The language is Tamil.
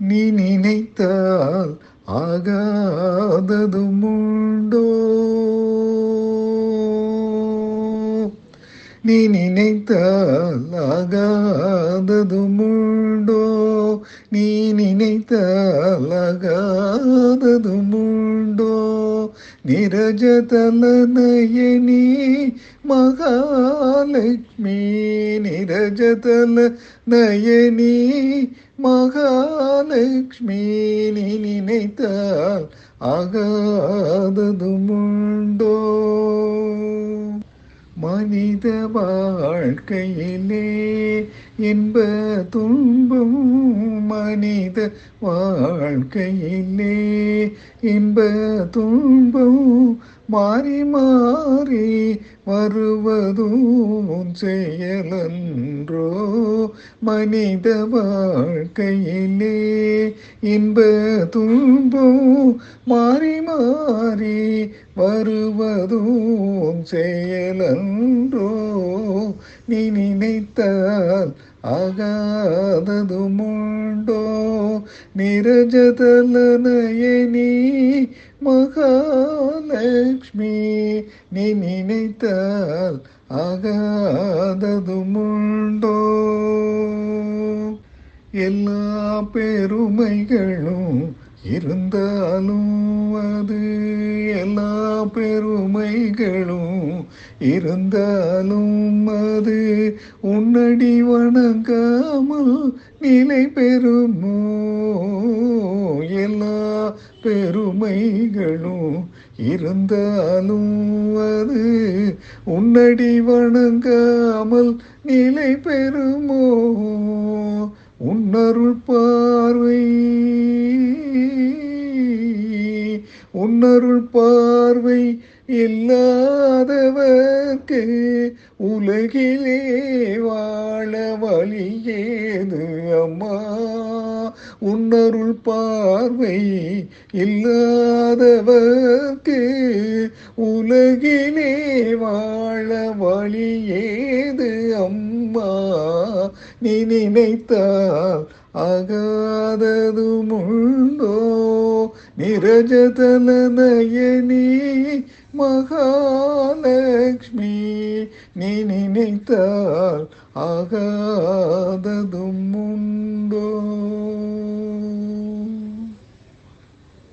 நீ நினைத்தால் ஆகாததும் உண்டோ நீ நினைத்தால் ஆகாததும் உண்டோ நீ நினைத்தால் ஆகாததும் நிரஜதலனயனி மகாலட்சுமி நிரஜதல நயனி மகாலட்சுமி நீ நினைத்தால் ஆகாததுமுண்டோ மனித வாழ்க்கையிலே இன்ப துன்பம் மனித வாழ்க்கையிலே. இன்ப துன்பம் மாறி மாறி வருவதும் செயலன்றோ மனித வாழ்க்கையிலே. இன்ப துன்பம் மாறி மாறி வருவதும் செயலன்றோ நீ நினைத்தால் ஆகாததுமுண்டோ. நிரஜதலனையே நீ நயனி மகாலட்சுமி. நீ நினைத்தால் ஆகாததுமுண்டோ. எல்லா பெருமைகளும் இருந்தாலும் அது. எல்லா பெருமைகளும் இருந்தாலும் அது உன்னடி வணங்காமல் நிலை பெறுமோ? எல்லா பெருமைகளும் இருந்தாலும் அது உன்னடி வணங்காமல் நிலை பெறுமோ? உன்னருள் பார்வை உன்னருள் பார்வை இல்லாதவர்க்கு உலகிலே வாழ வழியேது அம்மா. உன்னருள் பார்வை இல்லாதவர்க்கு உலகிலே வாழ வழியேது அம்மா. நீ நினைத்தால் ஆகாததும் உண்டோ மகாலக்ஷ்மி நீ நினைத்தால் ஆகாததும்